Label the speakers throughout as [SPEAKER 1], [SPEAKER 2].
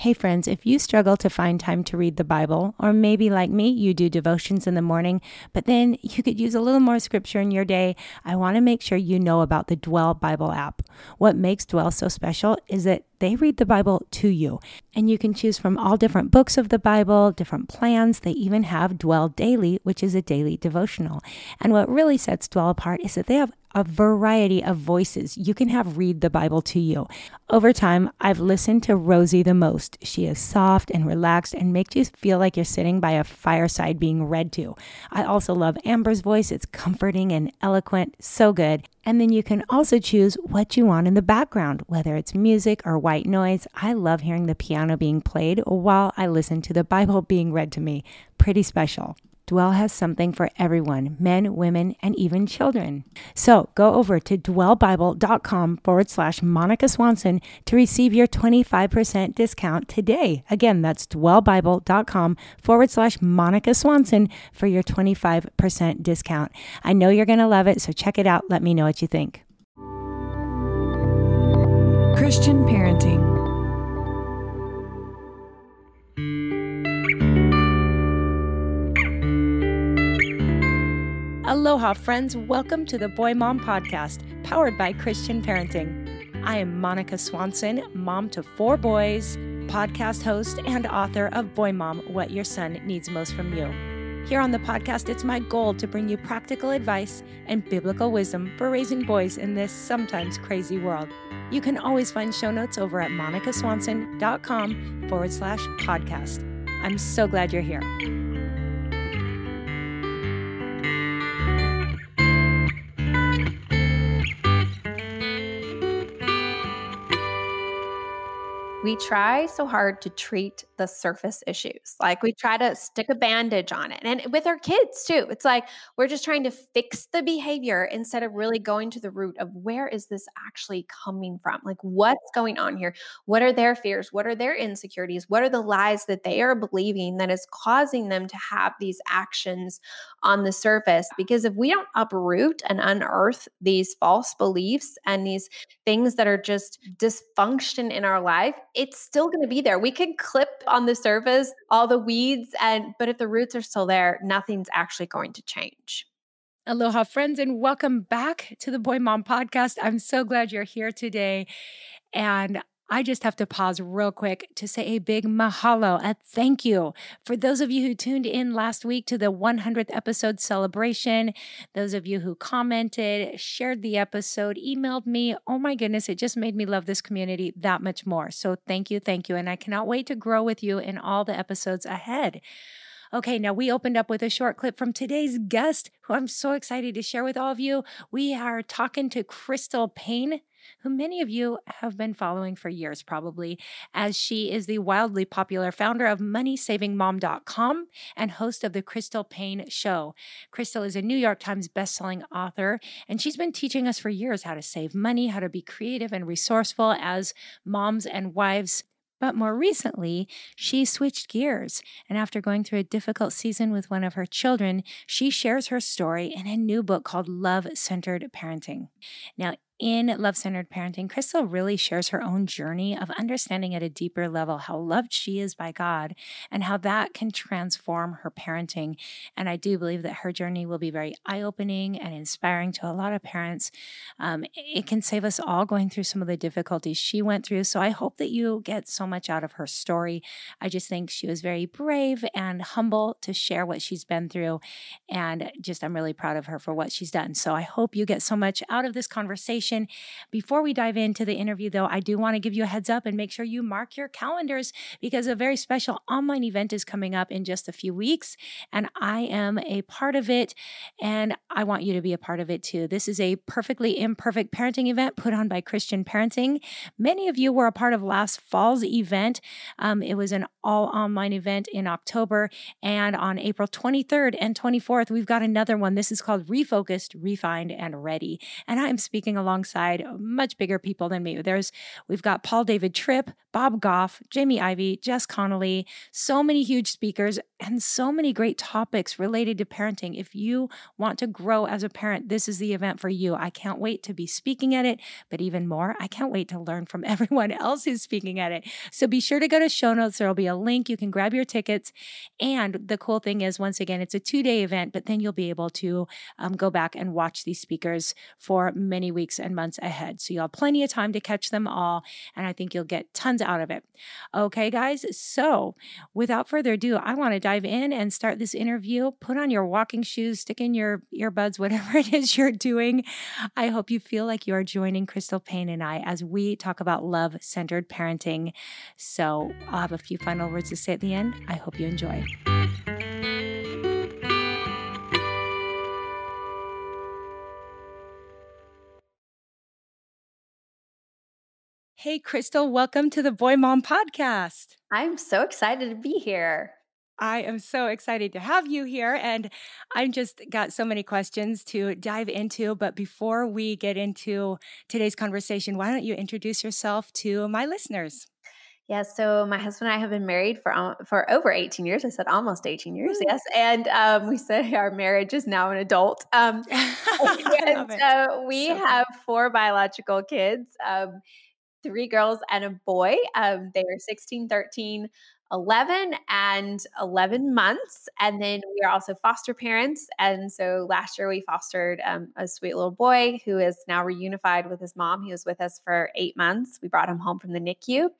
[SPEAKER 1] Hey, friends, if you struggle to find time to read the Bible, or maybe like me, you do devotions in the morning, but then you could use a little more scripture in your day, I want to make sure you know about the Dwell Bible app. What makes Dwell so special is that they read the Bible to you, and you can choose from all different books of the Bible, different plans. They even have Dwell Daily, which is a daily devotional. And what really sets Dwell apart is that they have a variety of voices you can have read the Bible to you. Over time, I've listened to Rosie the most. She is soft and relaxed and makes you feel like you're sitting by a fireside being read to. I also love Amber's voice. It's comforting and eloquent, so good. And then you can also choose what you want in the background, whether it's music or white noise. I love hearing the piano being played while I listen to the Bible being read to me. Pretty special. Dwell has something for everyone men, women, and even children. So go over to dwellbible.com forward slash Monica Swanson to receive your 25% discount today. Again, that's dwellbible.com forward slash Monica Swanson for your 25% discount. I know you're going to love it, so check it out. Let me know what you think.
[SPEAKER 2] Christian Parenting
[SPEAKER 1] Aloha, friends. Welcome to the Boy Mom Podcast, powered by Christian Parenting. I am Monica Swanson, mom to four boys, podcast host, and author of Boy Mom What Your Son Needs Most from You. Here on the podcast, it's my goal to bring you practical advice and biblical wisdom for raising boys in this sometimes crazy world. You can always find show notes over at monicaswanson.com forward slash podcast. I'm so glad you're here.
[SPEAKER 3] We try so hard to treat the surface issues. Like we try to stick a bandage on it. And with our kids too, it's like we're just trying to fix the behavior instead of really going to the root of where is this actually coming from? Like what's going on here? What are their fears? What are their insecurities? What are the lies that they are believing that is causing them to have these actions on the surface? Because if we don't uproot and unearth these false beliefs and these things that are just dysfunction in our life, it's still going to be there. We can clip on the surface all the weeds and but if the roots are still there, nothing's actually going to change.
[SPEAKER 1] Aloha, friends, and welcome back to the Boy Mom Podcast. I'm so glad you're here today. And I just have to pause real quick to say a big mahalo, a thank you for those of you who tuned in last week to the 100th episode celebration, those of you who commented, shared the episode, emailed me. Oh my goodness, it just made me love this community that much more. So thank you, thank you. And I cannot wait to grow with you in all the episodes ahead. Okay, now we opened up with a short clip from today's guest, who I'm so excited to share with all of you. We are talking to Crystal Paine who many of you have been following for years, probably, as she is the wildly popular founder of MoneySavingMom.com and host of The Crystal Paine Show. Crystal is a New York Times bestselling author, and she's been teaching us for years how to save money, how to be creative and resourceful as moms and wives. But more recently, she switched gears. And after going through a difficult season with one of her children, she shares her story in a new book called Love Centered Parenting. Now, in Love Centered Parenting, Crystal really shares her own journey of understanding at a deeper level how loved she is by God and how that can transform her parenting. And I do believe that her journey will be very eye opening and inspiring to a lot of parents. Um, it can save us all going through some of the difficulties she went through. So I hope that you get so much out of her story. I just think she was very brave and humble to share what she's been through. And just, I'm really proud of her for what she's done. So I hope you get so much out of this conversation Before we dive into the interview, though, I do want to give you a heads up and make sure you mark your calendars because a very special online event is coming up in just a few weeks. And I am a part of it. And I want you to be a part of it too. This is a perfectly imperfect parenting event put on by Christian Parenting. Many of you were a part of last fall's event. Um, it was an all online event in October. And on April 23rd and 24th, we've got another one. This is called Refocused, Refined, and Ready. And I'm speaking along alongside much bigger people than me. There's we've got Paul David Tripp, Bob Goff, Jamie Ivey, Jess Connolly, so many huge speakers and so many great topics related to parenting. If you want to grow as a parent, this is the event for you. I can't wait to be speaking at it, but even more, I can't wait to learn from everyone else who's speaking at it. So be sure to go to show notes. There'll be a link. You can grab your tickets. And the cool thing is, once again, it's a two day event, but then you'll be able to um, go back and watch these speakers for many weeks and months ahead. So you'll have plenty of time to catch them all. And I think you'll get tons out of it. Okay, guys. So without further ado, I want to dive in and start this interview. Put on your walking shoes, stick in your earbuds, whatever it is you're doing. I hope you feel like you are joining Crystal Paine and I as we talk about love centered parenting. So I'll have a few final words to say at the end. I hope you enjoy. Hey, Crystal, welcome to the Boy Mom Podcast.
[SPEAKER 3] I'm so excited to be here.
[SPEAKER 1] I am so excited to have you here. And I've just got so many questions to dive into. But before we get into today's conversation, why don't you introduce yourself to my listeners?
[SPEAKER 3] Yeah, so my husband and I have been married for for over 18 years. I said almost 18 years, yes. And um, we say our marriage is now an adult. Um, and so we so have four biological kids. Three girls and a boy. Um, they are 16, 13, 11 and 11 months. And then we are also foster parents. And so last year we fostered um, a sweet little boy who is now reunified with his mom. He was with us for eight months. We brought him home from the NICU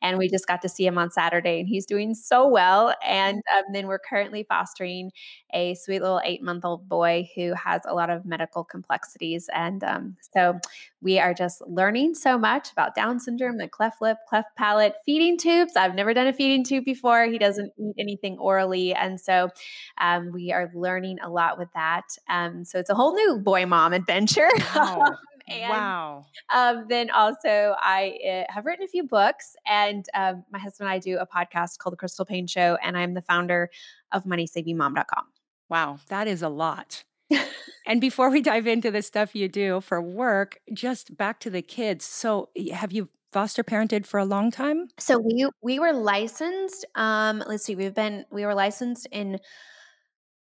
[SPEAKER 3] and we just got to see him on Saturday and he's doing so well. And um, then we're currently fostering a sweet little eight month old boy who has a lot of medical complexities. And um, so we are just learning so much about Down syndrome, the cleft lip, cleft palate, feeding tubes. I've never done a feeding tube before. He doesn't eat anything orally. And so um, we are learning a lot with that. Um, so it's a whole new boy mom adventure.
[SPEAKER 1] Wow. And, wow.
[SPEAKER 3] Um, then also, I uh, have written a few books, and um, my husband and I do a podcast called The Crystal Paine Show, and I'm the founder of MoneySavingMom.com.
[SPEAKER 1] Wow, that is a lot. and before we dive into the stuff you do for work, just back to the kids. So, have you foster parented for a long time?
[SPEAKER 3] So we we were licensed. Um, let's see, we've been we were licensed in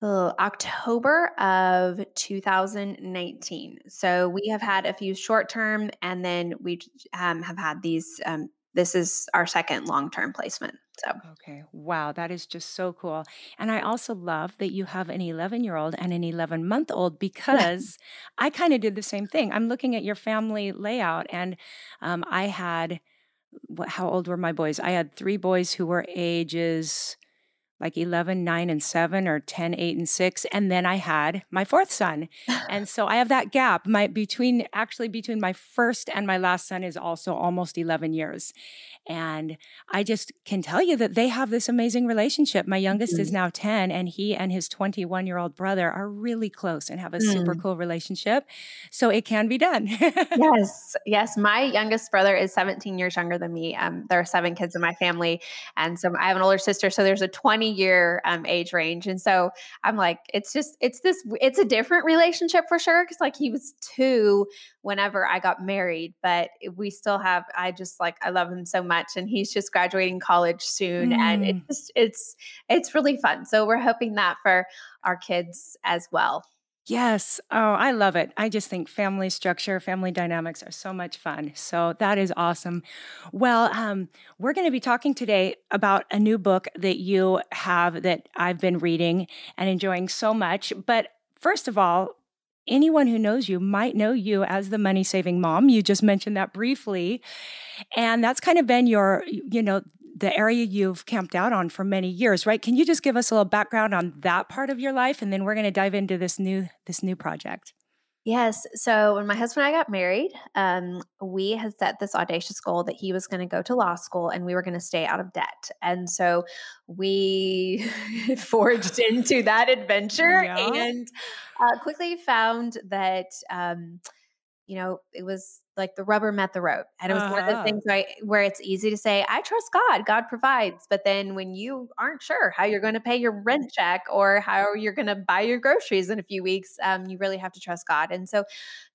[SPEAKER 3] uh, October of 2019. So we have had a few short term, and then we um, have had these. Um, this is our second long term placement. So,
[SPEAKER 1] okay. Wow. That is just so cool. And I also love that you have an 11 year old and an 11 month old because I kind of did the same thing. I'm looking at your family layout and um, I had, how old were my boys? I had three boys who were ages like 11, 9, and 7, or 10, 8, and 6. And then I had my fourth son. and so I have that gap. My between actually between my first and my last son is also almost 11 years. And I just can tell you that they have this amazing relationship. My youngest mm. is now 10, and he and his 21 year old brother are really close and have a mm. super cool relationship. So it can be done.
[SPEAKER 3] yes. Yes. My youngest brother is 17 years younger than me. Um, there are seven kids in my family. And so I have an older sister. So there's a 20 year um, age range. And so I'm like, it's just, it's this, it's a different relationship for sure. Cause like he was two whenever I got married, but we still have, I just like, I love him so much. And he's just graduating college soon. Mm. And it's, just, it's, it's really fun. So we're hoping that for our kids as well.
[SPEAKER 1] Yes. Oh, I love it. I just think family structure, family dynamics are so much fun. So that is awesome. Well, um, we're going to be talking today about a new book that you have that I've been reading and enjoying so much. But first of all, anyone who knows you might know you as the money saving mom. You just mentioned that briefly. And that's kind of been your, you know, the area you've camped out on for many years, right? Can you just give us a little background on that part of your life and then we're going to dive into this new this new project.
[SPEAKER 3] Yes. So when my husband and I got married, um, we had set this audacious goal that he was going to go to law school and we were going to stay out of debt. And so we forged into that adventure yeah. and uh, quickly found that, um, you know, it was like the rubber met the road. And it was one of the
[SPEAKER 1] Uh-huh.
[SPEAKER 3] things I, where it's easy to say, I trust God, God provides. But then when you aren't sure how you're going to pay your rent check or how you're going to buy your groceries in a few weeks, um, you really have to trust God. And so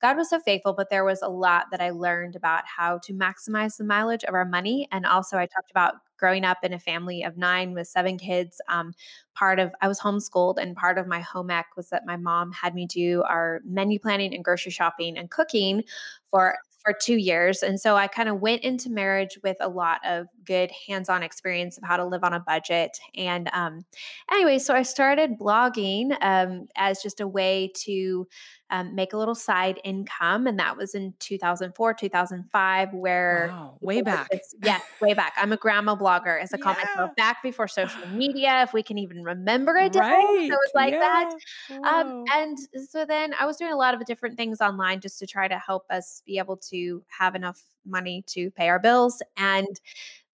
[SPEAKER 3] God was so faithful, but there was a lot that I learned about how to maximize the mileage of our money. And also, I talked about growing up in a family of nine with seven kids. Um, part of I was homeschooled, and part of my home ec was that my mom had me do our menu planning and grocery shopping and cooking for for two years. And so I kind of went into marriage with a lot of good hands-on experience of how to live on a budget. And um, anyway, so I started blogging um, as just a way to um, make a little side income. And that was in 2004, 2005, where
[SPEAKER 1] Wow, way back.
[SPEAKER 3] just- yeah, way back. I'm a grandma blogger, as a comment.
[SPEAKER 1] Yeah.
[SPEAKER 3] Back before social media, if we can even remember a day.
[SPEAKER 1] Right.
[SPEAKER 3] So it was like that.
[SPEAKER 1] yeah.
[SPEAKER 3] Um, and so then I was doing a lot of different things online just to try to help us be able to have enough money to pay our bills. And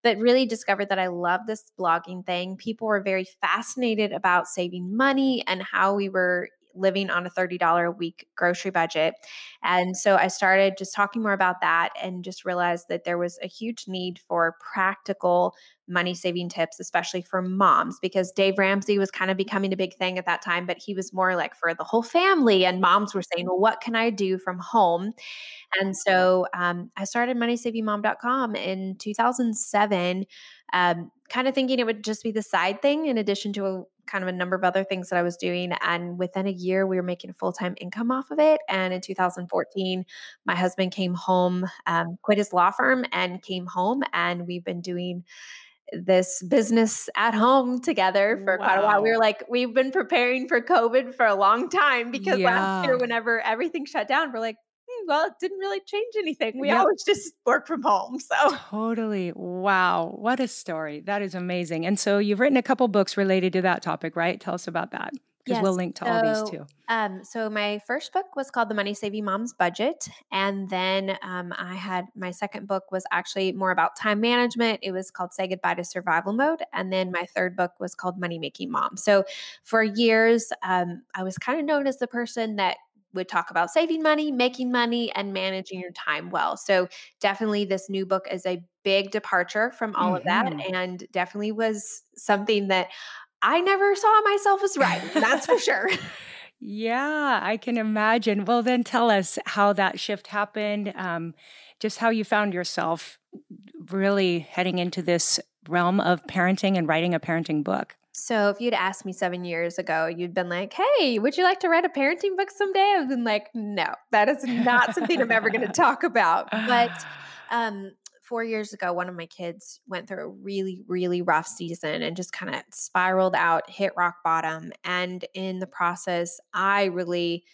[SPEAKER 3] but really discovered that I love this blogging thing. People were very fascinated about saving money and how we were living on a $30 a week grocery budget. And so I started just talking more about that and just realized that there was a huge need for practical money saving tips, especially for moms, because Dave Ramsey was kind of becoming a big thing at that time, but he was more like for the whole family. And moms were saying, well, what can I do from home? And so um, I started moneysavingmom.com in 2007, um, kind of thinking it would just be the side thing in addition to a kind of a number of other things that I was doing. And within a year, we were making full time income off of it. And in 2014, my husband came home, um, quit his law firm, and came home. And we've been doing this business at home together for quite a while. We were like, we've been preparing for COVID for a long time because last year, whenever everything shut down, we're like, "Hmm, well, it didn't really change anything. We
[SPEAKER 1] Yep.
[SPEAKER 3] always just work from home. So
[SPEAKER 1] Totally. Wow. What a story. That is amazing. And so you've written a couple books related to that topic, right? Tell us about that because we'll link to all these too.
[SPEAKER 3] Um, so my first book was called The Money Saving Mom's Budget, and then um, I had my second book was actually more about time management. It was called Say Goodbye to Survival Mode, and then my third book was called Money Making Mom. So for years, um, I was kind of known as the person that would talk about saving money, making money, and managing your time well. So definitely, this new book is a big departure from all of that,
[SPEAKER 1] Mhm.
[SPEAKER 3] and definitely was something that. I never saw myself as right. That's for sure.
[SPEAKER 1] Yeah, I can imagine. Well, then tell us how that shift happened, um, just how you found yourself really heading into this realm of parenting and writing a parenting book.
[SPEAKER 3] So if you'd asked me seven years ago, you'd been like, "Hey, would you like to write a parenting book someday?" I've been like, "No, that is not something I'm ever going to talk about." But um, four years ago, one of my kids went through a really, really rough season and just kind of spiraled out, hit rock bottom, and in the process, I really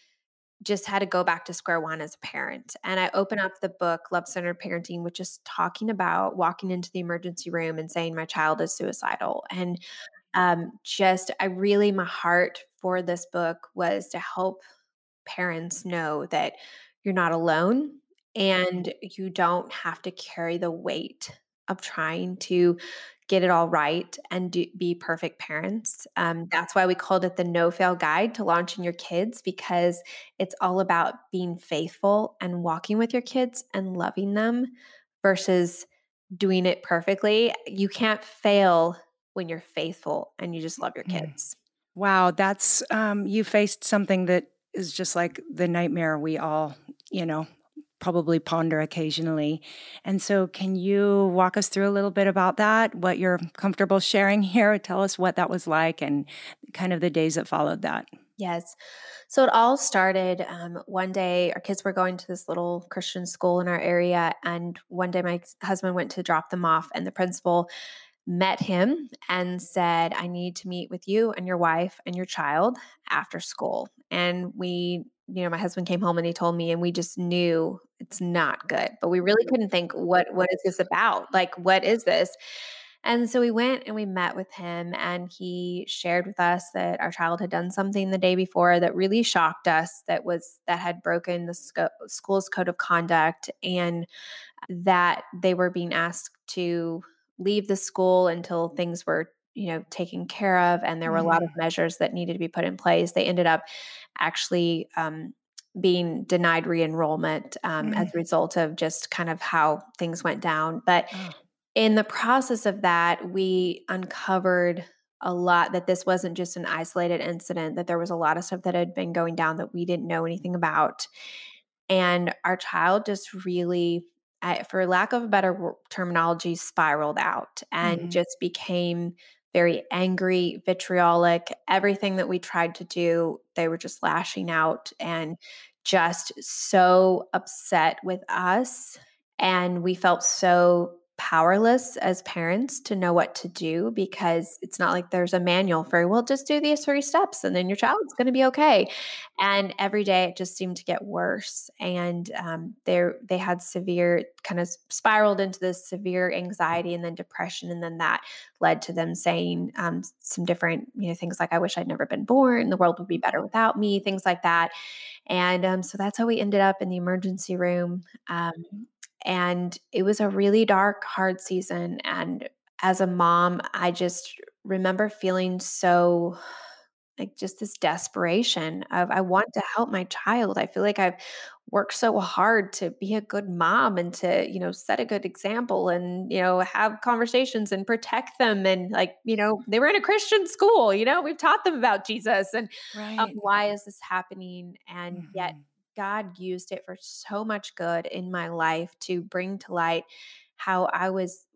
[SPEAKER 3] just had to go back to square one as a parent. And I open up the book, Love Centered Parenting, which is talking about walking into the emergency room and saying, My child is suicidal. And um, just, I really, my heart for this book was to help parents know that you're not alone and you don't have to carry the weight of trying to get it all right and do, be perfect parents. Um, that's why we called it the No Fail Guide to Launching Your Kids because it's all about being faithful and walking with your kids and loving them versus doing it perfectly. You can't fail when you're faithful and you just love your
[SPEAKER 1] Mm.
[SPEAKER 3] kids.
[SPEAKER 1] Wow, that's um, you faced something that is just like the nightmare we all, you know, probably ponder occasionally. And so, can you walk us through a little bit about that? What you're comfortable sharing here? Tell us what that was like and kind of the days that followed that.
[SPEAKER 3] Yes. So it all started um, one day. Our kids were going to this little Christian school in our area. And one day my husband went to drop them off, and the principal met him and said, I need to meet with you and your wife and your child after school. And we, you know, my husband came home and he told me, and we just knew it's not good, but we really mm-hmm. couldn't think, what what is this about? Like, what is this? And so we went and we met with him, and he shared with us that our child had done something the day before that really shocked us. That was that had broken the sco- school's code of conduct, and that they were being asked to leave the school until things were, you know, taken care of, and there were a lot of measures that needed to be put in place. They ended up actually um, being denied re-enrollment um, as
[SPEAKER 1] Mm.
[SPEAKER 3] a result of just kind of how things went down. But
[SPEAKER 1] Oh.
[SPEAKER 3] in the process of that, we uncovered a lot that this wasn't just an isolated incident, that there was a lot of stuff that had been going down that we didn't know anything about. And our child just really, I, for lack of a better terminology, spiraled out and
[SPEAKER 1] Mhm.
[SPEAKER 3] just became very angry, vitriolic. Everything that we tried to do, they were just lashing out and just so upset with us. And we felt so powerless as parents to know what to do because it's not like there's a manual for, well, just do these three steps and then your child's going to be okay. And every day it just seemed to get worse. And um, they they had severe, kind of spiraled into this severe anxiety and then depression. And then that led to them saying um, some different, you know, things like, I wish I'd never been born. The world would be better without me, things like that. And um, so that's how we ended up in the emergency room. Um, and it was a really dark, hard season. And as a mom, I just remember feeling so like just this desperation of I want to help my child. I feel like I've worked so hard to be a good mom and to, you know, set a good example and, you know, have conversations and protect them. And like, you know, they were in a Christian school, you know, we've taught them about Jesus and um, why is this happening? And yet
[SPEAKER 1] Mhm.
[SPEAKER 3] God used it for so much good in my life to bring to light how I was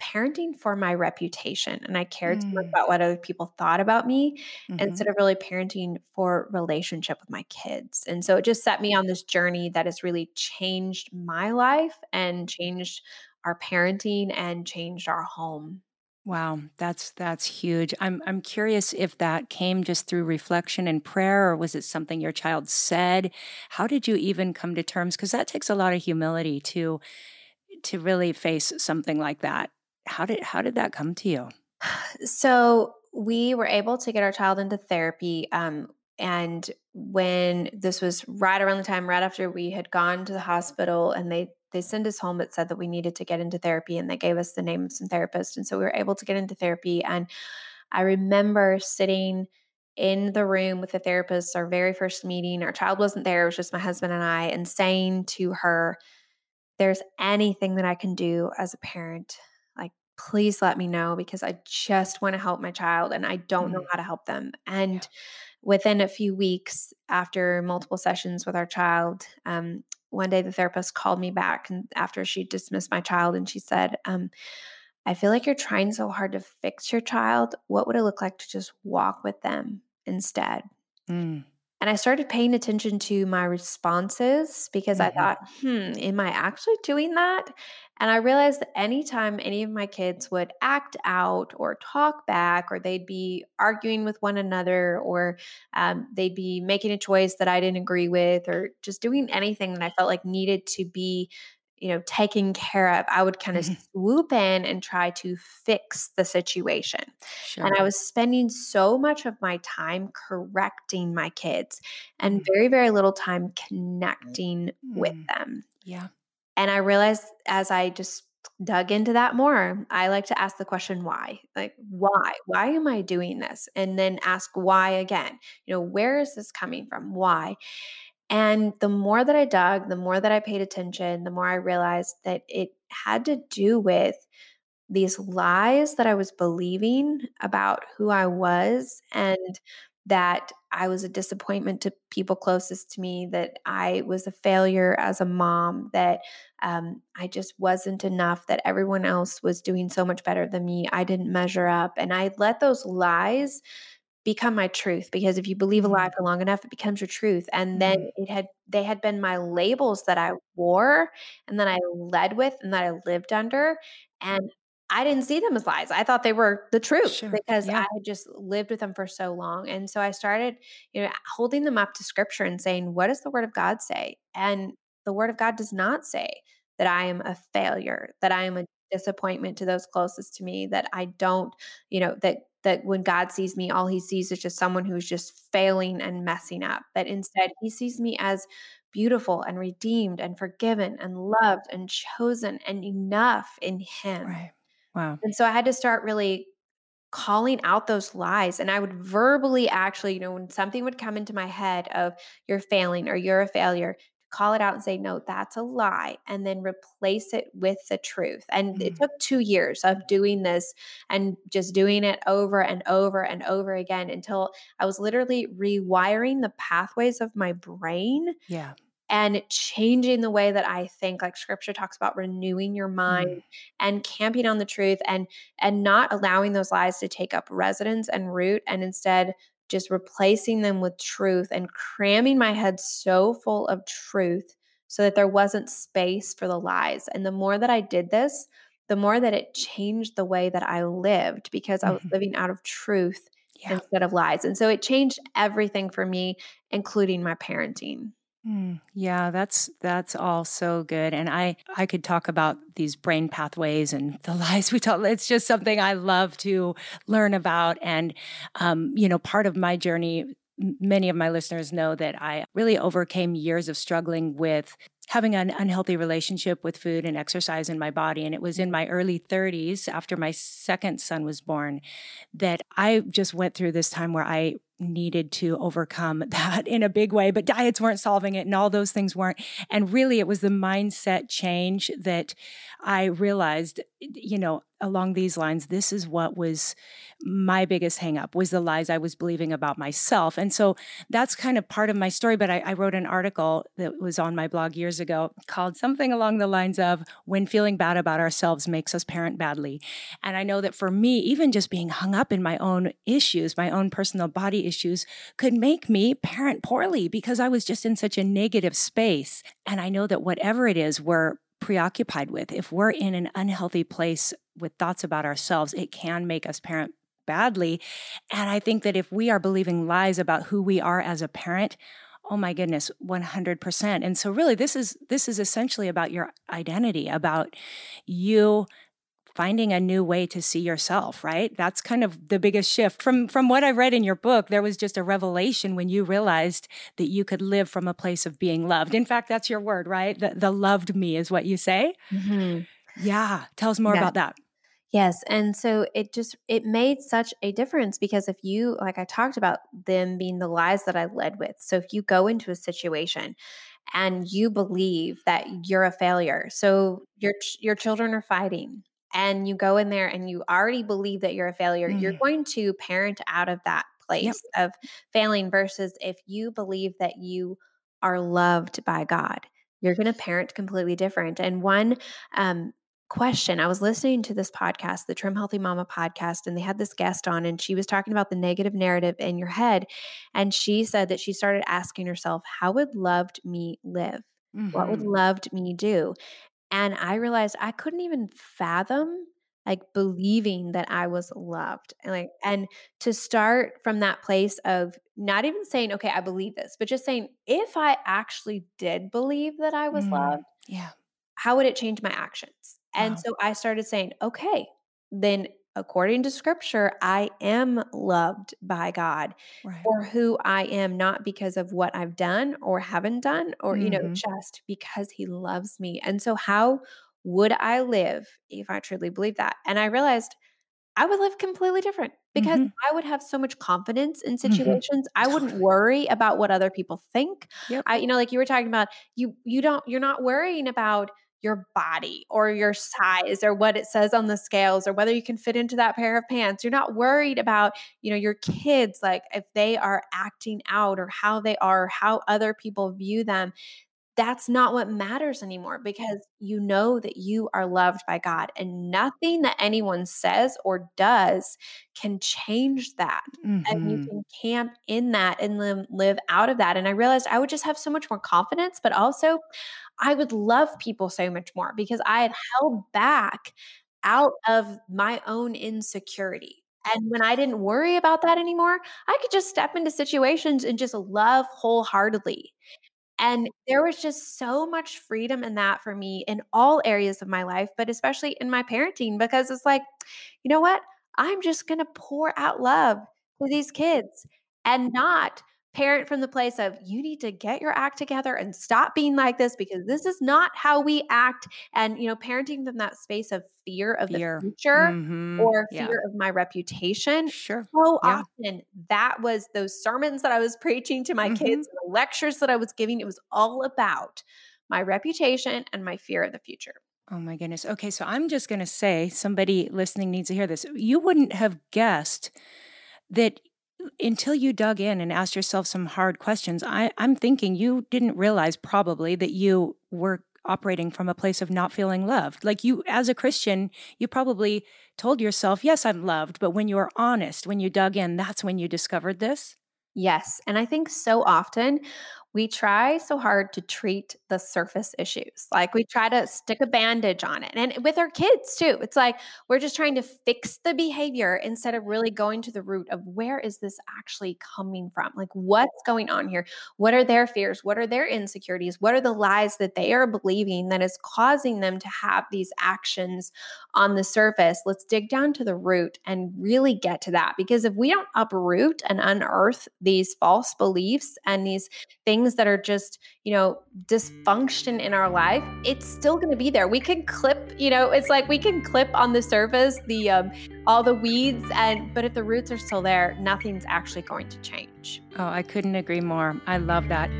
[SPEAKER 3] parenting for my reputation and I cared so much
[SPEAKER 1] Mm.
[SPEAKER 3] about what other people thought about me
[SPEAKER 1] Mhm.
[SPEAKER 3] instead of really parenting for relationship with my kids. And so it just set me on this journey that has really changed my life and changed our parenting and changed our home.
[SPEAKER 1] Wow, that's that's huge. I'm I'm curious if that came just through reflection and prayer or was it something your child said? How did you even come to terms cuz that takes a lot of humility to to really face something like that. How did how did that come to you?
[SPEAKER 3] So we were able to get our child into therapy. Um, and when this was right around the time, right after we had gone to the hospital, and they they sent us home that said that we needed to get into therapy, and they gave us the name of some therapist and so we were able to get into therapy. And I remember sitting in the room with the therapist, our very first meeting. Our child wasn't there; it was just my husband and I, and saying to her, there's anything that I can do as a parent, like, please let me know because I just want to help my child and I don't know
[SPEAKER 1] Mm,
[SPEAKER 3] how to help them.
[SPEAKER 1] yeah.
[SPEAKER 3] And within a few weeks after multiple sessions with our child, um, one day the therapist called me back and after she dismissed my child and she said, um, I feel like you're trying so hard to fix your child. What would it look like to just walk with them instead?
[SPEAKER 1] Mm,
[SPEAKER 3] And I started paying attention to my responses because I
[SPEAKER 1] mhm.
[SPEAKER 3] thought, hmm, am I actually doing that? And I realized that anytime any of my kids would act out or talk back, or they'd be arguing with one another, or um, they'd be making a choice that I didn't agree with, or just doing anything that I felt like needed to be, you know, taken care of, I would kind of
[SPEAKER 1] Mhm.
[SPEAKER 3] swoop in and try to fix the situation. And I was spending so much of my time correcting my kids and
[SPEAKER 1] Mm,
[SPEAKER 3] very, very little time connecting with
[SPEAKER 1] mm,
[SPEAKER 3] them.
[SPEAKER 1] yeah.
[SPEAKER 3] And I realized as I just dug into that more, I like to ask the question, why? Like, why? Why am I doing this? And then ask why again. You know, where is this coming from? Why? And the more that I dug, the more that I paid attention, the more I realized that it had to do with these lies that I was believing about who I was and that I was a disappointment to people closest to me, that I was a failure as a mom, that um, I just wasn't enough, that everyone else was doing so much better than me. I didn't measure up. And I let those lies become my truth because if you believe a lie
[SPEAKER 1] Mm,
[SPEAKER 3] for long enough, it becomes your truth. And then
[SPEAKER 1] mhm.
[SPEAKER 3] it had, they had been my labels that I wore and that I led with and that I lived under. And I didn't see them as lies. I thought they were the truth
[SPEAKER 1] Sure.
[SPEAKER 3] because I had just lived with them for so long. And so I started, you know, holding them up to scripture and saying, what does the word of God say? And the word of God does not say that I am a failure, that I am a disappointment to those closest to me, that I don't, you know, that that when God sees me, all he sees is just someone who's just failing and messing up. That instead he sees me as beautiful and redeemed and forgiven and loved and chosen and enough in him.
[SPEAKER 1] Right. Wow.
[SPEAKER 3] And so I had to start really calling out those lies. And I would verbally actually, you know, when something would come into my head of you're failing or you're a failure, call it out and say, no, that's a lie, and then replace it with the truth. And mm. it took two years of doing this and just doing it over and over and over again until I was literally rewiring the pathways of my brain.
[SPEAKER 1] Yeah
[SPEAKER 3] and changing the way that I think like scripture talks about renewing your mind mm. and camping on the truth and and not allowing those lies to take up residence and root and instead just replacing them with truth and cramming my head so full of truth so that there wasn't space for the lies and the more that I did this the more that it changed the way that I lived because I was mm-hmm. living out of truth yeah. instead of lies and so it changed everything for me including my parenting
[SPEAKER 1] Mm, yeah, that's that's all so good. And I I could talk about these brain pathways and the lies we tell. It's just something I love to learn about. And um, you know, part of my journey many of my listeners know that I really overcame years of struggling with having an unhealthy relationship with food and exercise in my body. And it was in my early 30s, after my second son was born, that I just went through this time where I needed to overcome that in a big way, but diets weren't solving it and all those things weren't. And really, it was the mindset change that I realized, you know, along these lines, this is what was my biggest hangup was the lies I was believing about myself. And so that's kind of part of my story. But I, I wrote an article that was on my blog years ago called something along the lines of when feeling bad about ourselves makes us parent badly. And I know that for me, even just being hung up in my own issues, my own personal body issues could make me parent poorly because I was just in such a negative space. And I know that whatever it is we're preoccupied with, if we're in an unhealthy place with thoughts about ourselves, it can make us parent badly. And I think that if we are believing lies about who we are as a parent, oh my goodness 100% and so really this is this is essentially about your identity about you finding a new way to see yourself right that's kind of the biggest shift from from what i read in your book there was just a revelation when you realized that you could live from a place of being loved in fact that's your word right the, the loved me is what you say mm-hmm. yeah tell us more yeah. about that
[SPEAKER 3] Yes, and so it just it made such a difference because if you like I talked about them being the lies that I led with. So if you go into a situation and you believe that you're a failure. So your your children are fighting and you go in there and you already believe that you're a failure, mm. you're going to parent out of that place yep. of failing versus if you believe that you are loved by God, you're going to parent completely different. And one um, question I was listening to this podcast, the Trim Healthy Mama podcast, and they had this guest on, and she was talking about the negative narrative in your head. And she said that she started asking herself, How would loved me live? Mm-hmm. What would mm-hmm. loved me do? And I realized I couldn't even fathom like believing that I was loved. And like and to start from that place of not even saying, okay, I believe this, but just saying, if I actually did believe that I was mm, loved,
[SPEAKER 1] yeah,
[SPEAKER 3] how would it change my actions? And wow. so I started saying, okay, then according to scripture, I am loved by God right. for who I am, not because of what I've done or haven't done, or, mm-hmm. you know, mm-hmm. just because He loves me. And so, how would I live if I truly believe that? And I realized I would live completely different because mm-hmm. I would have so much confidence in mm-hmm. situations. Mm-hmm. I wouldn't worry about what other people think. Yep. I, you know, like you were talking about, you you don't you're not worrying about your body or your size or what it says on the scales or whether you can fit into that pair of pants. You're not worried about, you know, your kids like if they are acting out or how they are, how other people view them. That's not what matters anymore because you know that you are loved by God and nothing that anyone says or does can change that. Mm-hmm. And you mm-hmm. can camp in that and live, live out of that. And I realized I would just have so much more confidence, but also I would love people so much more because I had held back out of my own insecurity. And when I didn't worry about that anymore, I could just step into situations and just love wholeheartedly. And there was just so much freedom in that for me in all areas of my life, but especially in my parenting, because it's like, you know what? I'm just going to pour out love to these kids and not parent from the place of you need to get your act together and stop being like this because this is not how we act. And, you know, parenting from that space of fear of
[SPEAKER 1] Fear.
[SPEAKER 3] the future
[SPEAKER 1] Mhm.
[SPEAKER 3] or
[SPEAKER 1] Yeah.
[SPEAKER 3] fear of my reputation.
[SPEAKER 1] Sure.
[SPEAKER 3] So
[SPEAKER 1] Yeah.
[SPEAKER 3] often that was those sermons that I was preaching to my
[SPEAKER 1] Mhm.
[SPEAKER 3] kids, the lectures that I was giving. It was all about my reputation and my fear of the future.
[SPEAKER 1] Oh my goodness. Okay, so I'm just going to say somebody listening needs to hear this. You wouldn't have guessed that until you dug in and asked yourself some hard questions. I, I'm thinking you didn't realize probably that you were operating from a place of not feeling loved. Like you, as a Christian, you probably told yourself, Yes, I'm loved. But when you were honest, when you dug in, that's when you discovered this.
[SPEAKER 3] Yes. And I think so often we try so hard to treat the surface issues. Like we try to stick a bandage on it. And with our kids too, it's like we're just trying to fix the behavior instead of really going to the root of where is this actually coming from? Like what's going on here? What are their fears? What are their insecurities? What are the lies that they are believing that is causing them to have these actions on the surface? Let's dig down to the root and really get to that. Because if we don't uproot and unearth these false beliefs and these things that are just, you know, dysfunction in our life, it's still going to be there. We can clip, you know, it's like we can clip on the surface the um all the weeds and but if the roots are still there, nothing's actually going to change.
[SPEAKER 1] Oh, I couldn't agree more. I love that.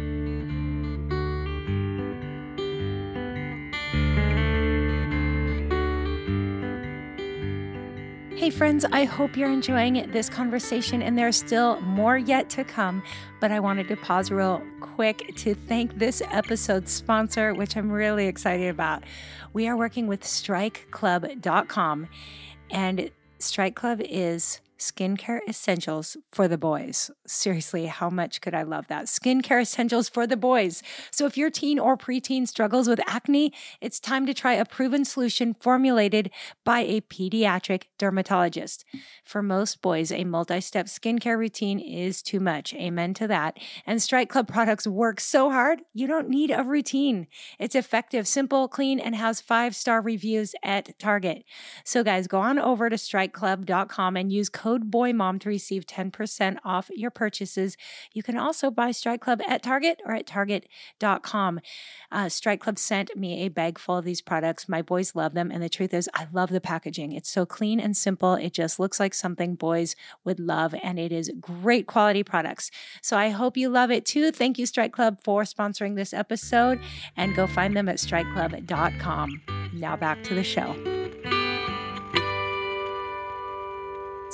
[SPEAKER 1] Hey, friends, I hope you're enjoying this conversation, and there's still more yet to come. But I wanted to pause real quick to thank this episode's sponsor, which I'm really excited about. We are working with strykeclub.com, and Stryke Club is skincare essentials for the boys. Seriously, how much could I love that? Skincare essentials for the boys. So if your teen or preteen struggles with acne, it's time to try a proven solution formulated by a pediatric dermatologist. For most boys, a multi step skincare routine is too much. Amen to that. And Stryke Club products work so hard, you don't need a routine. It's effective, simple, clean, and has five star reviews at Target. So, guys, go on over to strykeclub.com and use code BOYMOM to receive 10% off your purchases. You can also buy Stryke Club at Target or at target.com. Uh, Stryke Club sent me a bag full of these products. My boys love them. And the truth is, I love the packaging. It's so clean and simple. It just looks like something boys would love. And it is great quality products. So I hope you love it too. Thank you, Stryke Club, for sponsoring this episode. And go find them at strykeclub.com. Now back to the show.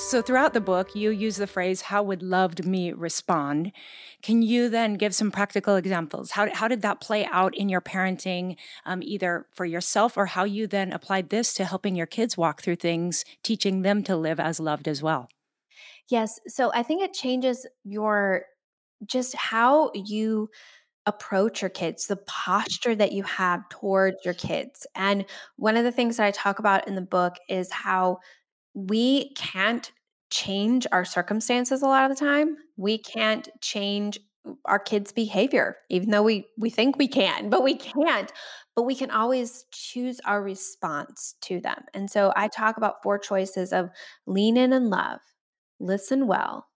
[SPEAKER 1] So, throughout the book, you use the phrase, How would loved me respond? Can you then give some practical examples? How, how did that play out in your parenting, um, either for yourself or how you then applied this to helping your kids walk through things, teaching them to live as loved as well?
[SPEAKER 3] Yes. So I think it changes your just how you approach your kids, the posture that you have towards your kids. And one of the things that I talk about in the book is how we can't change our circumstances a lot of the time. We can't change our kids' behavior, even though we we think we can, but we can't. But we can always choose our response to them. And so I talk about four choices of lean in and love, listen well,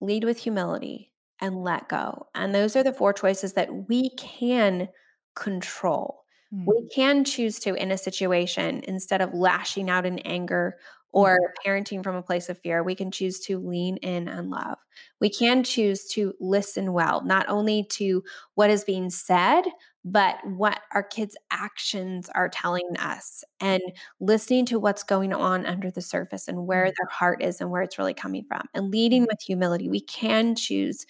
[SPEAKER 3] lead with humility, and let go. And those are the four choices that we can control.
[SPEAKER 1] Mm.
[SPEAKER 3] We can choose to, in a situation, instead of lashing out in anger or parenting from a place of fear, we can choose to lean in and love. We can choose to listen well, not only to what is being said, but what our kids' actions are telling us and listening to what's going on under the surface and where
[SPEAKER 1] Mm.
[SPEAKER 3] their heart is and where it's really coming from and leading with humility. We can choose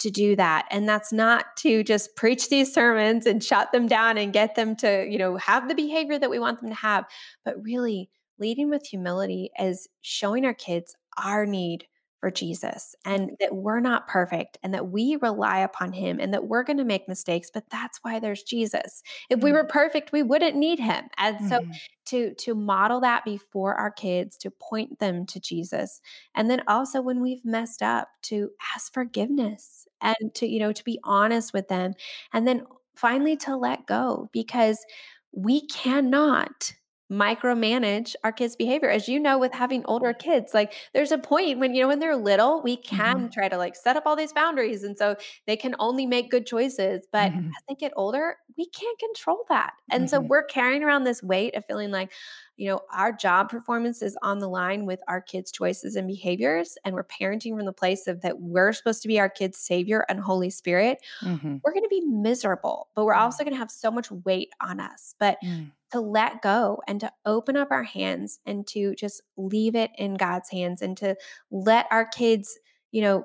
[SPEAKER 3] to do that. And that's not to just preach these sermons and shut them down and get them to, you know, have the behavior that we want them to have, but really leading with humility is showing our kids our need for Jesus and that we're not perfect and that we rely upon him and that we're going to make mistakes but that's why there's Jesus. If we
[SPEAKER 1] Mm.
[SPEAKER 3] were perfect we wouldn't need him. And so
[SPEAKER 1] Mhm.
[SPEAKER 3] to to model that before our kids to point them to Jesus and then also when we've messed up to ask forgiveness and to you know to be honest with them and then finally to let go because we cannot micromanage our kids' behavior. As you know, with having older kids, like there's a point when, you know, when they're little, we can
[SPEAKER 1] Mm-hmm.
[SPEAKER 3] try to like set up all these boundaries. And so they can only make good choices. But
[SPEAKER 1] Mhm.
[SPEAKER 3] as they get older, we can't control that. And so
[SPEAKER 1] Mhm.
[SPEAKER 3] we're carrying around this weight of feeling like, you know, our job performance is on the line with our kids' choices and behaviors. And we're parenting from the place of that we're supposed to be our kids' savior and Holy Spirit.
[SPEAKER 1] Mhm.
[SPEAKER 3] We're going to be miserable, but we're also going to have so much weight on us. But
[SPEAKER 1] Mm.
[SPEAKER 3] to let go and to open up our hands and to just leave it in God's hands and to let our kids, you know,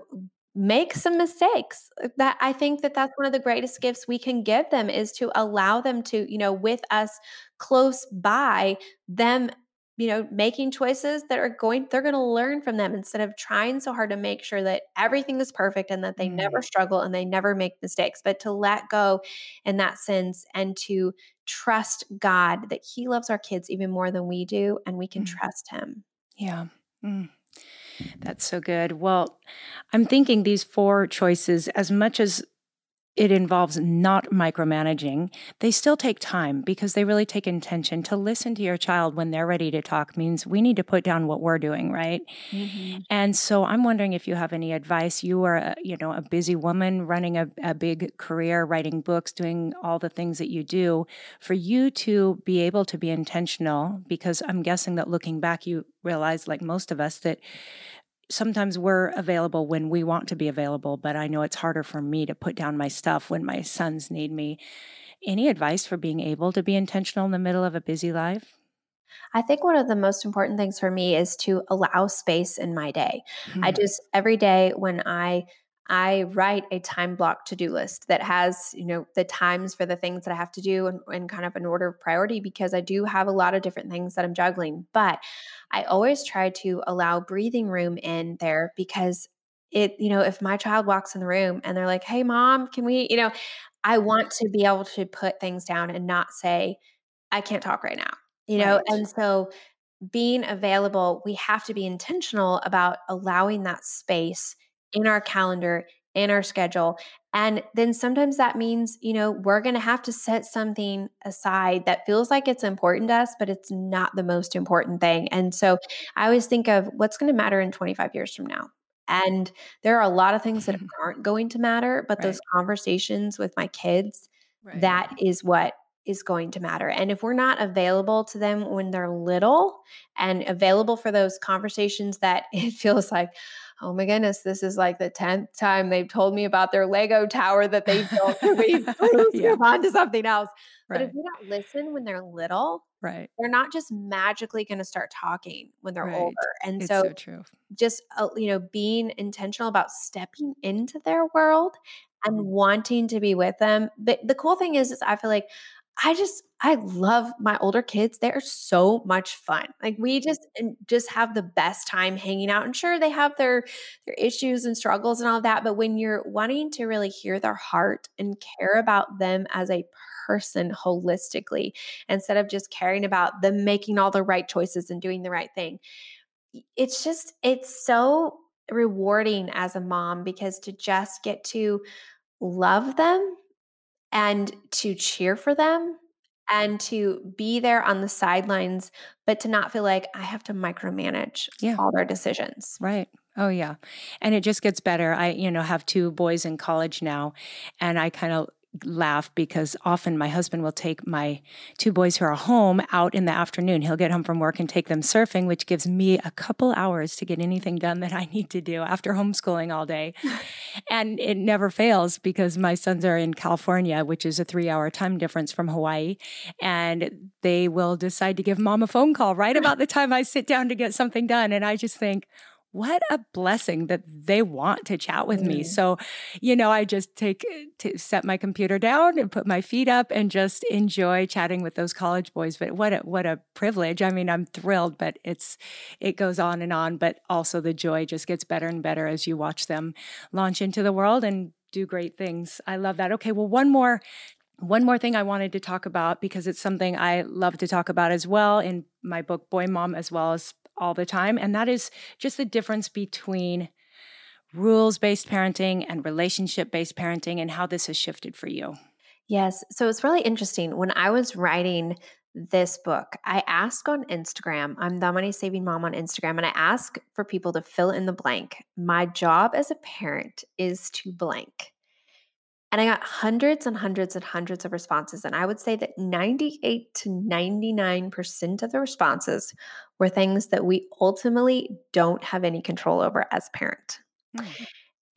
[SPEAKER 3] make some mistakes. Uh, That I think that that's one of the greatest gifts we can give them is to allow them to, you know, with us close by them you know making choices that are going they're going to learn from them instead of trying so hard to make sure that everything is perfect and that they never
[SPEAKER 1] Mm.
[SPEAKER 3] struggle and they never make mistakes but to let go in that sense and to trust God that He loves our kids even more than we do, and we can
[SPEAKER 1] Mm.
[SPEAKER 3] trust Him.
[SPEAKER 1] Yeah. Mm. That's so good. Well, I'm thinking these four choices, as much as it involves not micromanaging, they still take time because they really take intention. To listen to your child when they're ready to talk means we need to put down what we're doing, right? Mm-hmm. And so I'm wondering if you have any advice. You are, a, you know, a busy woman running a, a big career, writing books, doing all the things that you do. For you to be able to be intentional, because I'm guessing that looking back, you realize, like most of us, that sometimes we're available when we want to be available, but I know it's harder for me to put down my stuff when my sons need me. Any advice for being able to be intentional in the middle of a busy life?
[SPEAKER 3] I think one of the most important things for me is to allow space in my day. I
[SPEAKER 1] Hmm.
[SPEAKER 3] just every day when I I write a time block to-do list that has, you know, the times for the things that I have to do and, and kind of an order of priority because I do have a lot of different things that I'm juggling. But I always try to allow breathing room in there because it, you know, if my child walks in the room and they're like, hey mom, can we, you know, I mm-hmm. want to be able to put things down and not say, I can't talk right now, you know?
[SPEAKER 1] Right.
[SPEAKER 3] And so being available, we have to be intentional about allowing that space in our calendar, in our schedule. And then sometimes that means, you know, we're going to have to set something aside that feels like it's important to us, but it's not the most important thing. And so I always think of what's going to matter in 25 years from now. And there are a lot of things that aren't going to matter, but those conversations with my kids,
[SPEAKER 1] Right.
[SPEAKER 3] that is what is going to matter. And if we're not available to them when they're little and available for those conversations that it feels like, oh my goodness, this is like the 10th time they've told me about their Lego tower that they built. let's
[SPEAKER 1] Yeah.
[SPEAKER 3] move on to something else. But if you don't listen when they're little,
[SPEAKER 1] Right.
[SPEAKER 3] they're not just magically going to start talking when they're
[SPEAKER 1] Right.
[SPEAKER 3] older. And
[SPEAKER 1] It's
[SPEAKER 3] so,
[SPEAKER 1] so true.
[SPEAKER 3] just uh, you know being intentional about stepping into their world and wanting to be with them but the cool thing is is i feel like i just i love my older kids they're so much fun like we mm. just just have the best time hanging out and sure they have their their issues and struggles and all of that but when you're wanting to really hear their heart and care about them as a person holistically instead of just caring about them making all the right choices and doing the right thing it's just it's so rewarding as a mom because to just get to love them and to cheer for them and to be there on the sidelines but to not feel like i have to micromanage
[SPEAKER 1] Yeah.
[SPEAKER 3] all their decisions
[SPEAKER 1] Right. Oh yeah. And it just gets better. I, you know, have two boys in college now and I kind of laugh because often my husband will take my two boys who are home out in the afternoon. He'll get home from work and take them surfing, which gives me a couple hours to get anything done that I need to do after homeschooling all day. and it never fails because my sons are in California, which is a 3-hour time difference from Hawaii, and they will decide to give mom a phone call right about the time I sit down to get something done and I just think what a blessing that they want to chat with me.
[SPEAKER 3] Mm.
[SPEAKER 1] So, you know, I just take to set my computer down and put my feet up and just enjoy chatting with those college boys. But what a what a privilege. I mean, I'm thrilled, but it's it goes on and on, but also the joy just gets better and better as you watch them launch into the world and do great things. I love that. Okay, well, one more one more thing I wanted to talk about because it's something I love to talk about as well in my book Boy Mom as well as all the time and that is just the difference between rules-based parenting and relationship-based parenting and how this has shifted for you.
[SPEAKER 3] Yes. So it's really interesting. When I was writing this book. I ask on Instagram, I'm the money saving mom on Instagram, and I ask for people to fill in the blank. My job as a parent is to blank. And I got hundreds and hundreds and hundreds of responses. And I would say that 98 to 99% of the responses were things that we ultimately don't have any control over as parent. Mm.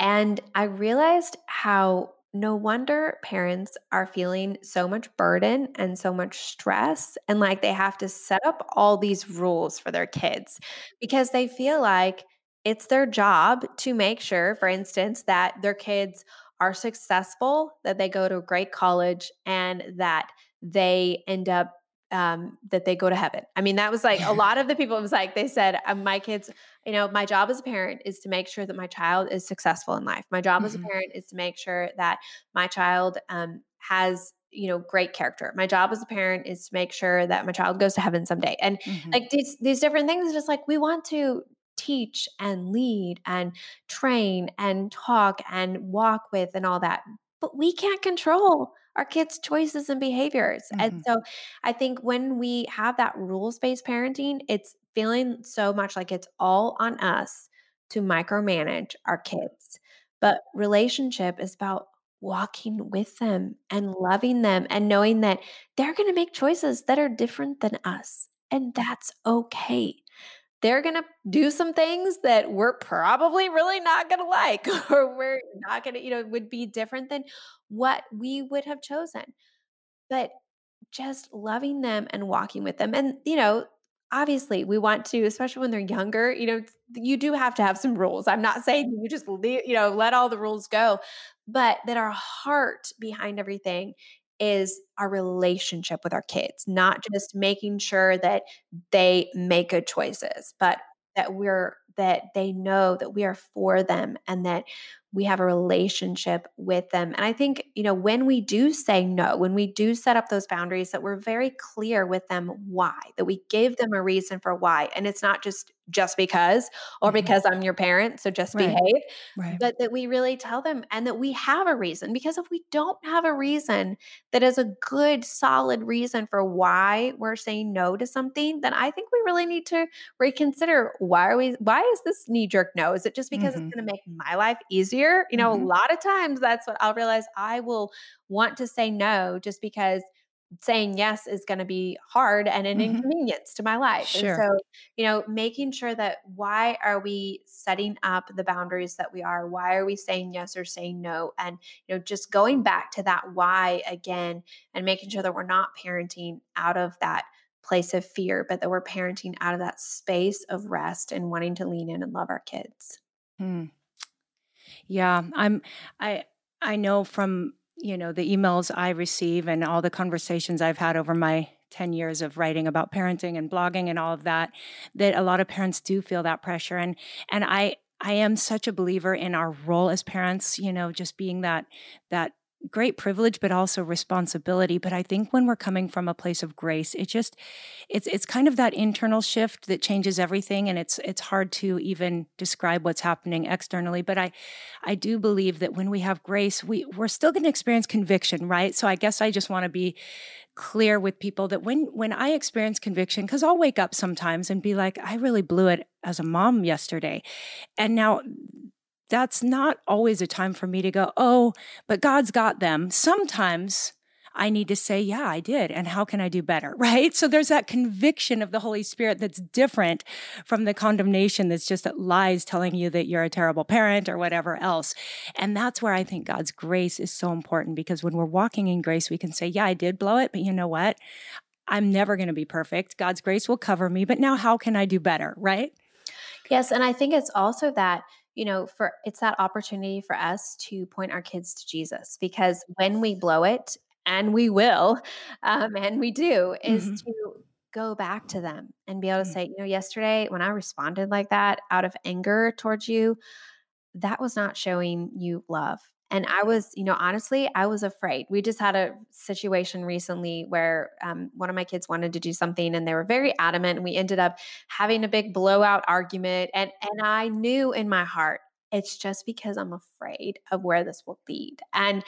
[SPEAKER 3] And I realized how no wonder parents are feeling so much burden and so much stress and like they have to set up all these rules for their kids because they feel like it's their job to make sure for instance that their kids are successful, that they go to a great college, and that they end up um, that they go to heaven. I mean, that was like a lot of the people. It was like they said, um, "My kids, you know, my job as a parent is to make sure that my child is successful in life. My job mm-hmm. as a mm-hmm. parent is to make sure that my child um, has." you know great character my job as a parent is to make sure that my child goes to heaven someday and mm-hmm. like these these different things just like we want to teach and lead and train and talk and walk with and all that. But we can't control our kids' choices and behaviors. Mm-hmm. And so I think when we have that rules based parenting, it's feeling so much like it's all on us to micromanage our kids. But relationship is about walking with them and loving them and knowing that they're going to make choices that are different than us. And that's okay they're going to do some things that we're probably really not going to like or we're not going to you know would be different than what we would have chosen. But just loving them and walking with them and you know obviously we want to especially when they're younger you know you do have to have some rules. I'm not saying you just leave, you know let all the rules go but that our heart behind everything is our relationship with our kids, not mm-hmm. just making sure that they make good choices, but that we're that they know that we are for them and that we have a relationship with them. And I think, you know, when we do say no, when we do set up those boundaries, that we're very clear with them why, that we give them a reason for why. And it's not just just because or mm-hmm. because I'm your parent, so just right. behave, right. but that we really tell them and that we have a reason. Because if we don't have a reason that is a good, solid reason for why we're saying no to something, then I think we really need to reconsider why are we, why is this knee jerk no? Is it just because mm-hmm. it's going to make my life easier? You know, mm-hmm. a lot of times that's what I'll realize I will want to say no just because saying yes is going to be hard and an mm-hmm. inconvenience to my life. Sure. And so, you know, making sure that why are we setting up the boundaries that we are? Why are we saying yes or saying no? And, you know, just going back to that why again and making sure that we're not parenting out of that place of fear, but that we're parenting out of that space of rest and wanting to lean in and love our kids.
[SPEAKER 1] Hmm. Yeah, I'm I I know from you know, the emails I receive and all the conversations I've had over my 10 years of writing about parenting and blogging and all of that that a lot of parents do feel that pressure and and I I am such a believer in our role as parents, you know, just being that that great privilege but also responsibility. But i think when we're coming from a place of grace it just it's it's kind of that internal shift that changes everything and it's it's hard to even describe what's happening externally. But i i do believe that when we have grace we we're still going to experience conviction right? So i guess i just want to be clear with people that when when i experience conviction cuz i'll wake up sometimes and be like i really blew it as a mom yesterday. And now that's not always a time for me to go, oh, but God's got them. Sometimes I need to say, yeah, I did. And how can I do better? Right. So there's that conviction of the Holy Spirit that's different from the condemnation that's just that lies telling you that you're a terrible parent or whatever else. And that's where I think God's grace is so important because when we're walking in grace, we can say, yeah, I did blow it, but you know what? I'm never going to be perfect. God's grace will cover me. But now how can I do better? Right.
[SPEAKER 3] Yes. And I think it's also that you know, for it's that opportunity for us to point our kids to Jesus because when we blow it, and we will, um, and we do, is mm-hmm. to go back to them and be able to mm-hmm. say, you know, yesterday when I responded like that out of anger towards you, that was not showing you love. And I was, you know, honestly, I was afraid. We just had a situation recently where um, one of my kids wanted to do something and they were very adamant. And we ended up having a big blowout argument. And, and I knew in my heart, it's just because I'm afraid of where this will lead. And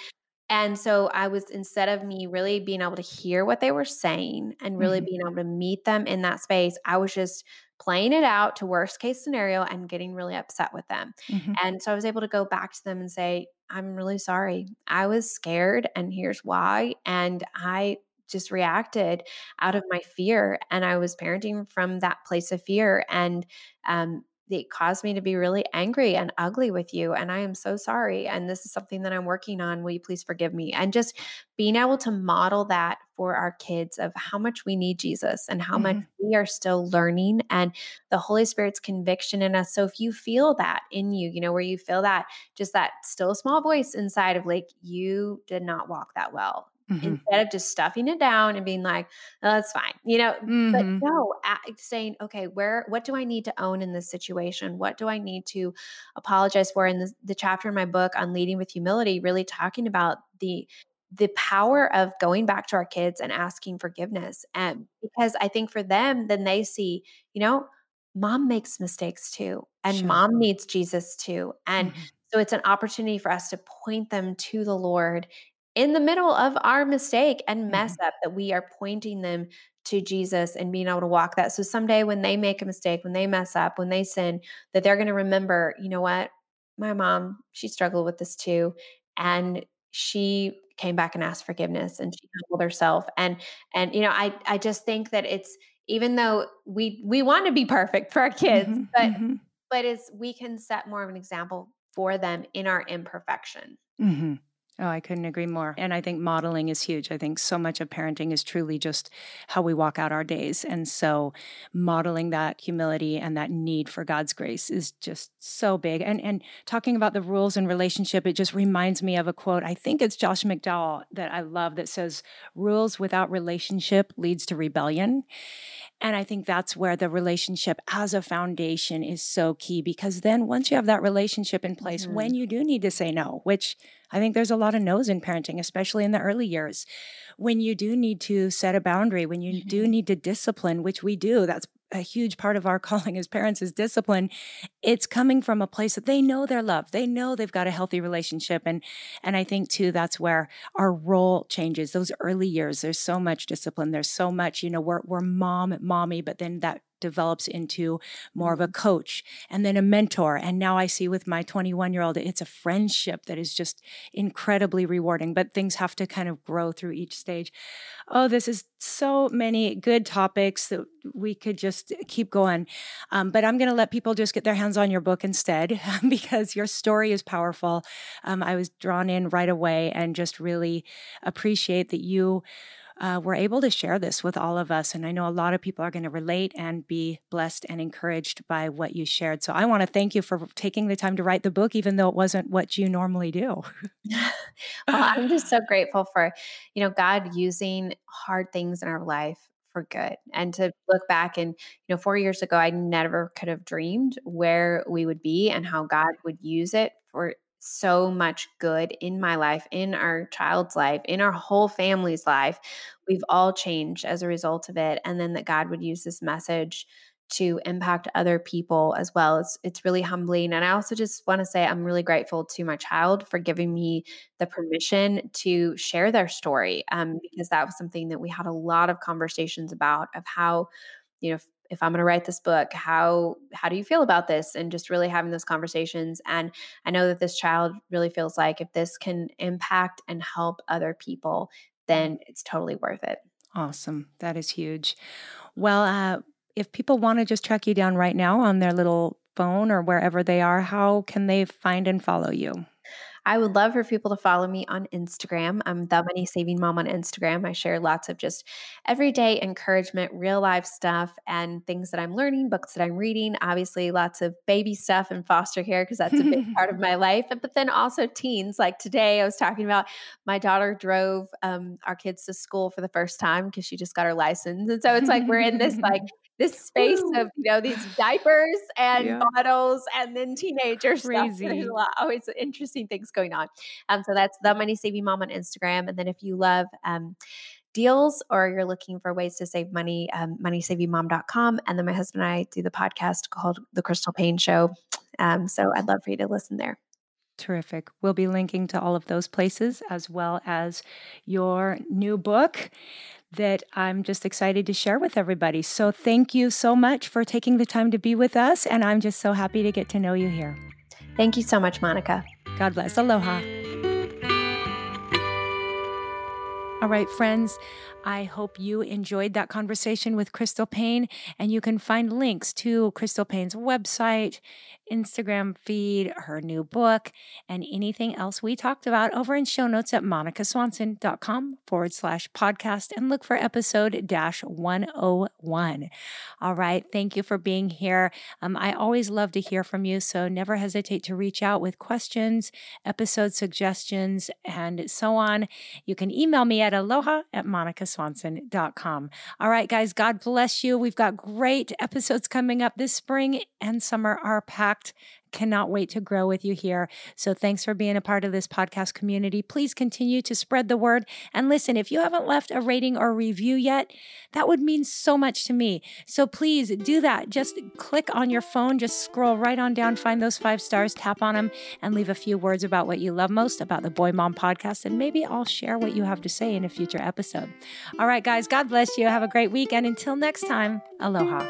[SPEAKER 3] And so I was instead of me really being able to hear what they were saying and really
[SPEAKER 1] Mhm.
[SPEAKER 3] being able to meet them in that space, I was just playing it out to worst case scenario and getting really upset with them.
[SPEAKER 1] Mhm.
[SPEAKER 3] And so I was able to go back to them and say, I'm really sorry. I was scared and here's why. And I just reacted out of my fear and I was parenting from that place of fear and um it caused me to be really angry and ugly with you and I am so sorry and this is something that I'm working on will you please forgive me? And just being able to model that for our kids of how much we need Jesus and how much
[SPEAKER 1] Mhm.
[SPEAKER 3] we are still learning and the Holy Spirit's conviction in us. So if you feel that in you you know where you feel that just that still small voice inside of like you did not walk that well
[SPEAKER 1] Mhm.
[SPEAKER 3] instead of just stuffing it down and being like, "Oh, that's fine," you know, but
[SPEAKER 1] Mhm.
[SPEAKER 3] no, saying, "Okay, where what do I need to own in this situation? What do I need to apologize for?" In this the chapter in my book on leading with humility, really talking about the the power of going back to our kids and asking forgiveness, and because I think for them, then they see, you know, mom makes mistakes too, and
[SPEAKER 1] Sure.
[SPEAKER 3] mom needs Jesus too, and
[SPEAKER 1] Mhm.
[SPEAKER 3] so it's an opportunity for us to point them to the Lord in the middle of our mistake and mess
[SPEAKER 1] Mhm.
[SPEAKER 3] up that we are pointing them to Jesus and being able to walk that. So someday when they make a mistake, when they mess up, when they sin, that they're going to remember, you know what? My mom, she struggled with this too. And she came back and asked forgiveness and she humbled herself. And and you know, I I just think that it's even though we we want to be perfect for our kids,
[SPEAKER 1] Mhm.
[SPEAKER 3] but
[SPEAKER 1] Mhm.
[SPEAKER 3] but it's we can set more of an example for them in our imperfection.
[SPEAKER 1] Mhm. Oh, I couldn't agree more. And I think modeling is huge. I think so much of parenting is truly just how we walk out our days. And so modeling that humility and that need for God's grace is just so big. And and talking about the rules and relationship, it just reminds me of a quote. I think it's Josh McDowell that I love that says, "Rules without relationship leads to rebellion." And I think that's where the relationship as a foundation is so key because then once you have that relationship in place,
[SPEAKER 3] Mhm.
[SPEAKER 1] when you do need to say no, which I think there's a lot of no's in parenting, especially in the early years, when you do need to set a boundary, when you do
[SPEAKER 3] Mhm.
[SPEAKER 1] need to discipline, which we do, that's a huge part of our calling as parents is discipline. It's coming from a place that they know they're loved. They know they've got a healthy relationship and and i think too that's where our role changes. Those early years there's so much discipline. There's so much you know we're, we're mom mommy but then that develops into more of a coach and then a mentor. And now i see with my 21 year old it's a friendship that is just incredibly rewarding but things have to kind of grow through each stage. Oh this is so many good topics that we could just keep going. Um, but i'm going to let people just get their hands on your book instead because your story is powerful. Um, i was drawn in right away and just really appreciate that you uh, were able to share this with all of us. And I know a lot of people are going to relate and be blessed and encouraged by what you shared. So I want to thank you for taking the time to write the book, even though it wasn't what you normally do.
[SPEAKER 3] well, I'm just so grateful for, you know, God using hard things in our life for good. And to look back and, you know, 4 years ago I never could have dreamed where we would be and how God would use it for so much good in my life, in our child's life, in our whole family's life. We've all changed as a result of it and then that God would use this message to impact other people as well. It's it's really humbling and I also just want to say I'm really grateful to my child for giving me the permission to share their story um, because that was something that we had a lot of conversations about of how you know if, i'm going to write this book how how do you feel about this and just really having those conversations and i know that this child really feels like if this can impact and help other people then it's totally worth it
[SPEAKER 1] Awesome. That is huge. Well, uh, if people want to just track you down right now on their little phone or wherever they are, how can they find and follow you?
[SPEAKER 3] I would love for people to follow me on Instagram. I'm the Money Saving Mom on Instagram. I share lots of just everyday encouragement, real life stuff, and things that I'm learning, books that I'm reading. Obviously, lots of baby stuff and foster care because that's a big part of my life. But then also teens. Like today, I was talking about my daughter drove um, our kids to school for the first time because she just got her license, and so it's like we're in this like this space
[SPEAKER 1] Woo.
[SPEAKER 3] of you know these diapers and
[SPEAKER 1] Yeah.
[SPEAKER 3] bottles and then teenager stuff. There's
[SPEAKER 1] Crazy.
[SPEAKER 3] a lot, always interesting things going on. Um, so that's the Money Saving Mom on Instagram. And then if you love um, deals or you're looking for ways to save money, um, moneysavingmom.com. And then my husband and I do the podcast called The Crystal Paine Show. Um, so I'd love for you to listen there.
[SPEAKER 1] Terrific. We'll be linking to all of those places as well as your new book that I'm just excited to share with everybody. So, thank you so much for taking the time to be with us. And I'm just so happy to get to know you here.
[SPEAKER 3] Thank you so much, Monica.
[SPEAKER 1] God bless. Aloha. All right, friends, I hope you enjoyed that conversation with Crystal Paine. and you can find links to Crystal Paine's website, Instagram feed, her new book, and anything else we talked about over in show notes at monicaswanson.com forward slash podcast and look for episode dash 101. All right. Thank you for being here. Um, I always love to hear from you, so never hesitate to reach out with questions, episode suggestions, and so on. You can email me at aloha at monicaswanson.com. All right, guys, God bless you. We've got great episodes coming up this spring and summer are packed. Cannot wait to grow with you here. So thanks for being a part of this podcast community. Please continue to spread the word. And listen, if you haven't left a rating or review yet, that would mean so much to me. So please do that. Just click on your phone, just scroll right on down, find those five stars, tap on them, and leave a few words about what you love most about the Boy Mom podcast. And maybe I'll share what you have to say in a future episode. All right, guys, God bless you. Have a great week. And until next time, aloha.